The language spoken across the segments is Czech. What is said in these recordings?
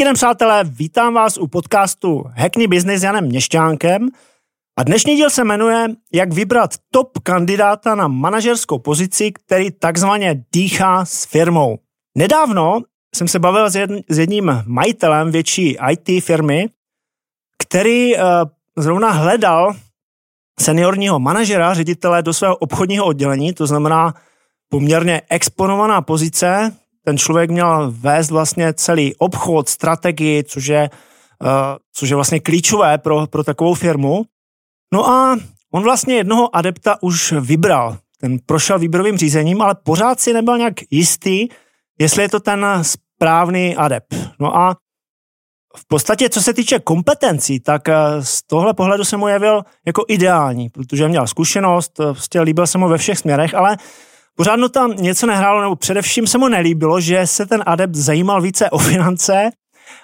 Hezký den, přátelé, vítám vás u podcastu Hackney Business s Janem Měšťánkem. A dnešní díl se jmenuje Jak vybrat top kandidáta na manažerskou pozici, který takzvaně dýchá s firmou. Nedávno jsem se bavil s jedním majitelem větší IT firmy, který uh, zrovna hledal seniorního manažera, ředitele do svého obchodního oddělení, to znamená poměrně exponovaná pozice, ten člověk měl vést vlastně celý obchod, strategii, což je, uh, což je vlastně klíčové pro, pro takovou firmu. No a on vlastně jednoho adepta už vybral. Ten prošel výběrovým řízením, ale pořád si nebyl nějak jistý, jestli je to ten správný adept. No a v podstatě, co se týče kompetencí, tak eh, z tohle pohledu se mu jevil jako ideální, protože měl zkušenost, eh, prostě líbil se mu ve všech směrech, ale pořád mu tam něco nehrálo, nebo především se mu nelíbilo, že se ten adept zajímal více o finance,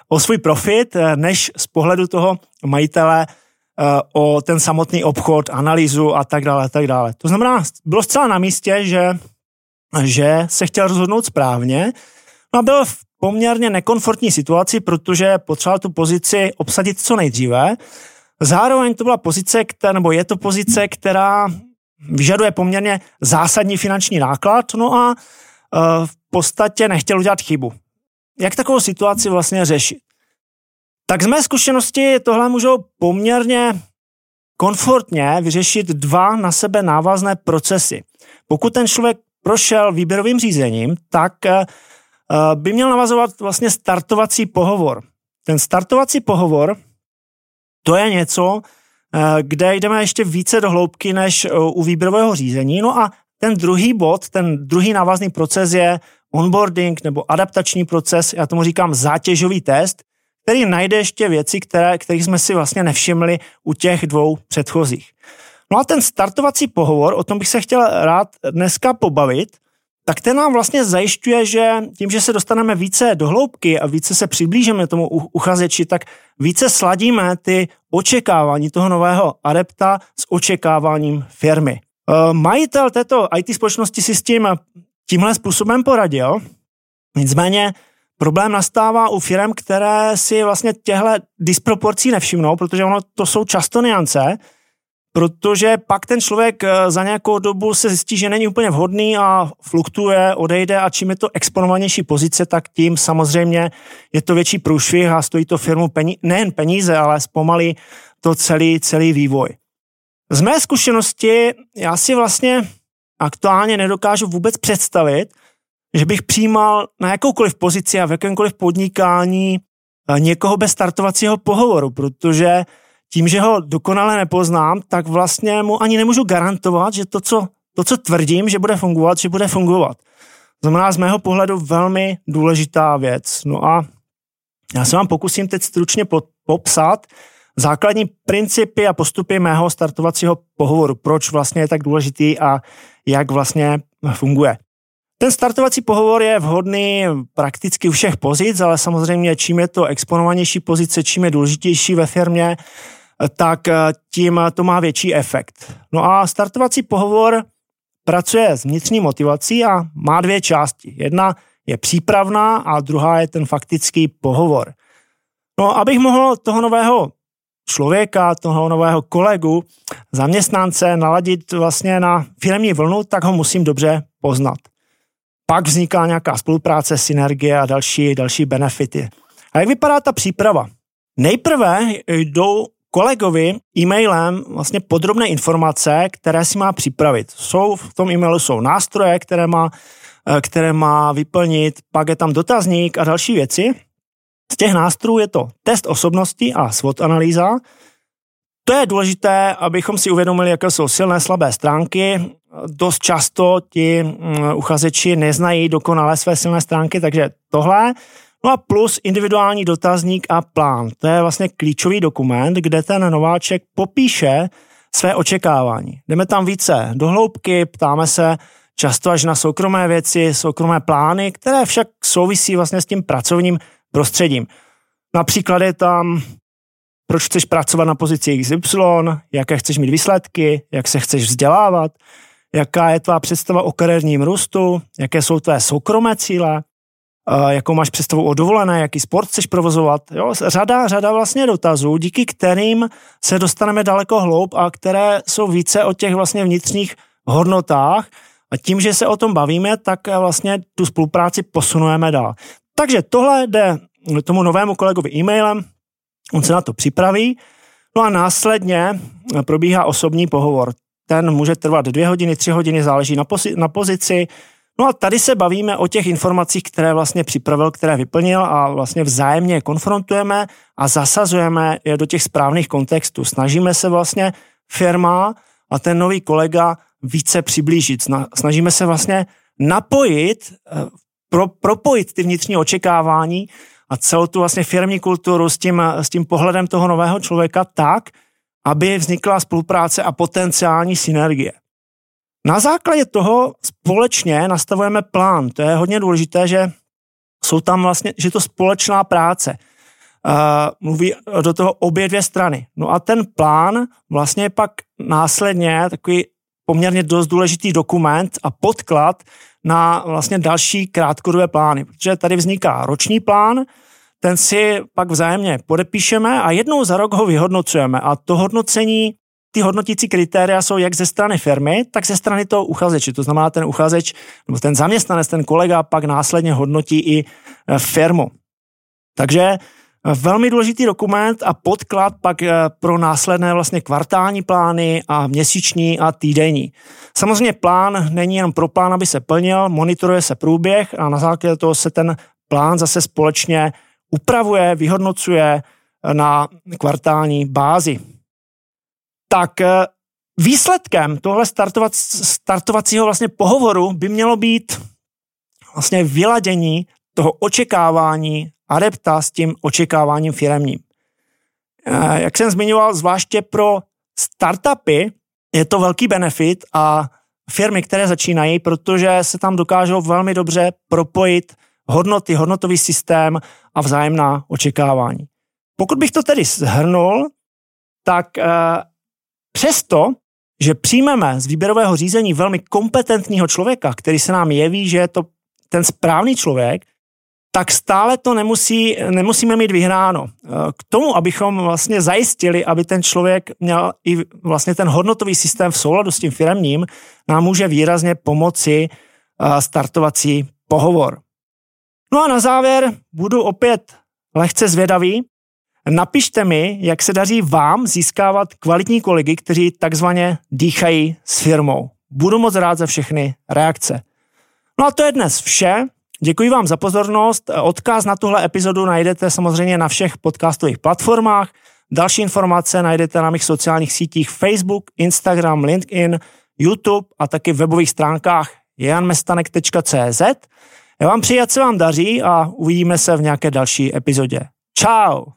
o svůj profit, eh, než z pohledu toho majitele eh, o ten samotný obchod, analýzu a tak dále, a tak dále. To znamená, bylo zcela na místě, že, že se chtěl rozhodnout správně, no a byl v poměrně nekomfortní situaci, protože potřeboval tu pozici obsadit co nejdříve. Zároveň to byla pozice, která, nebo je to pozice, která vyžaduje poměrně zásadní finanční náklad, no a e, v podstatě nechtěl udělat chybu. Jak takovou situaci vlastně řešit? Tak z mé zkušenosti tohle můžou poměrně komfortně vyřešit dva na sebe návazné procesy. Pokud ten člověk prošel výběrovým řízením, tak e, by měl navazovat vlastně startovací pohovor. Ten startovací pohovor, to je něco, kde jdeme ještě více do hloubky než eh, u výběrového řízení. No a ten druhý bod, ten druhý návazný proces je onboarding nebo adaptační proces, já tomu říkám zátěžový test, který najde ještě věci, které, kterých jsme si vlastně nevšimli u těch dvou předchozích. No a ten startovací pohovor, o tom bych se chtěl rád dneska pobavit, tak ten nám vlastně zajišťuje, že tím, že se dostaneme více do hloubky a více se přiblížíme tomu uchazeči, tak více sladíme ty očekávání toho nového adepta s očekáváním firmy. E, majitel této IT společnosti si s tím tímhle způsobem poradil, nicméně problém nastává u firm, které si vlastně těchto disproporcí nevšimnou, protože ono to jsou často niance, protože pak ten člověk eh, za nějakou dobu se zjistí, že není úplně vhodný a fluktuje, odejde a čím je to exponovanější pozice, tak tím samozřejmě je to větší průšvih a stojí to firmu peníze, nejen peníze, ale zpomalí to celý, celý vývoj. Z mé zkušenosti já si vlastně aktuálně nedokážu vůbec představit, že bych přijímal na jakoukoliv pozici a v jakémkoliv podnikání eh, někoho bez startovacího pohovoru, protože tím, že ho dokonale nepoznám, tak vlastně mu ani nemůžu garantovat, že to, co, to, co tvrdím, že bude fungovat, že bude fungovat. Znamená z mého pohledu velmi důležitá věc. No a já se vám pokusím teď stručně popsat základní principy a postupy mého startovacího pohovoru. Proč vlastně je tak důležitý a jak vlastně funguje. Ten startovací pohovor je vhodný prakticky u všech pozic, ale samozřejmě čím je to exponovanější pozice, čím je důležitější ve firmě, tak eh, tím to má větší efekt. No a startovací pohovor pracuje s vnitřní motivací a má dvě části. Jedna je přípravná a druhá je ten faktický pohovor. No, abych mohl toho nového člověka, toho nového kolegu, zaměstnance naladit vlastně na firmní vlnu, tak ho musím dobře poznat. Pak vzniká nějaká spolupráce, synergie a další, další benefity. A jak vypadá ta příprava? Nejprve jdou kolegovi e-mailem vlastně podrobné informace, které si má připravit. Jsou v tom e-mailu jsou nástroje, které má, eh, které má vyplnit, pak je tam dotazník a další věci. Z těch nástrojů je to test osobnosti a SWOT analýza. To je důležité, abychom si uvědomili, jaké jsou silné, slabé stránky. Dost často ti mm, uchazeči neznají dokonale své silné stránky, takže tohle No a plus individuální dotazník a plán. To je vlastně klíčový dokument, kde ten nováček popíše své očekávání. Jdeme tam více do hloubky, ptáme se často až na soukromé věci, soukromé plány, které však souvisí vlastně s tím pracovním prostředím. Například je tam, proč chceš pracovat na pozici XY, jaké chceš mít výsledky, jak se chceš vzdělávat, jaká je tvá představa o kariérním růstu, jaké jsou tvé soukromé cíle, jakou máš představu o dovolené, jaký sport chceš provozovat. Jo? Řada, řada vlastně dotazů, díky kterým se dostaneme daleko hloub a které jsou více o těch vlastně vnitřních hodnotách a tím, že se o tom bavíme, tak vlastně tu spolupráci posunujeme dál. Takže tohle jde tomu novému kolegovi e-mailem, on se na to připraví, no a následně probíhá osobní pohovor. Ten může trvat dvě hodiny, tři hodiny, záleží na, posi- na pozici. No a tady se bavíme o těch informacích, které vlastně připravil, které vyplnil a vlastně vzájemně je konfrontujeme a zasazujeme je do těch správných kontextů. Snažíme se vlastně firma a ten nový kolega více přiblížit. Snažíme se vlastně napojit, eh, pro, propojit ty vnitřní očekávání a celou tu vlastně firmní kulturu s tím, s tím pohledem toho nového člověka tak, aby vznikla spolupráce a potenciální synergie. Na základě toho společně nastavujeme plán. To je hodně důležité, že jsou tam vlastně, že to společná práce. Uh, mluví do toho obě dvě strany. No a ten plán vlastně je pak následně takový poměrně dost důležitý dokument a podklad na vlastně další krátkodobé plány, protože tady vzniká roční plán, ten si pak vzájemně podepíšeme a jednou za rok ho vyhodnocujeme a to hodnocení ty hodnotící kritéria jsou jak ze strany firmy, tak ze strany toho uchazeče. To znamená, ten uchazeč nebo ten zaměstnanec, ten kolega pak následně hodnotí i e, firmu. Takže e, velmi důležitý dokument a podklad pak e, pro následné vlastně kvartální plány a měsíční a týdenní. Samozřejmě plán není jen pro plán, aby se plnil, monitoruje se průběh a na základě toho se ten plán zase společně upravuje, vyhodnocuje na kvartální bázi. Tak eh, výsledkem tohle startovat, startovacího vlastně pohovoru by mělo být vlastně vyladění toho očekávání adepta s tím očekáváním firemním. Eh, jak jsem zmiňoval, zvláště pro startupy je to velký benefit a firmy, které začínají, protože se tam dokážou velmi dobře propojit hodnoty, hodnotový systém a vzájemná očekávání. Pokud bych to tedy zhrnul, tak eh, přesto, že přijmeme z výběrového řízení velmi kompetentního člověka, který se nám jeví, že je to ten správný člověk, tak stále to nemusí, nemusíme mít vyhráno. K tomu, abychom vlastně zajistili, aby ten člověk měl i vlastně ten hodnotový systém v souladu s tím firmním, nám může výrazně pomoci eh, startovací pohovor. No a na závěr budu opět lehce zvědavý. Napište mi, jak se daří vám získávat kvalitní kolegy, kteří takzvaně dýchají s firmou. Budu moc rád za všechny reakce. No a to je dnes vše. Děkuji vám za pozornost. Odkaz na tuhle epizodu najdete samozřejmě na všech podcastových platformách. Další informace najdete na mých sociálních sítích Facebook, Instagram, LinkedIn, YouTube a taky v webových stránkách janmestanek.cz. Já vám přeji, se vám daří a uvidíme se v nějaké další epizodě. Ciao!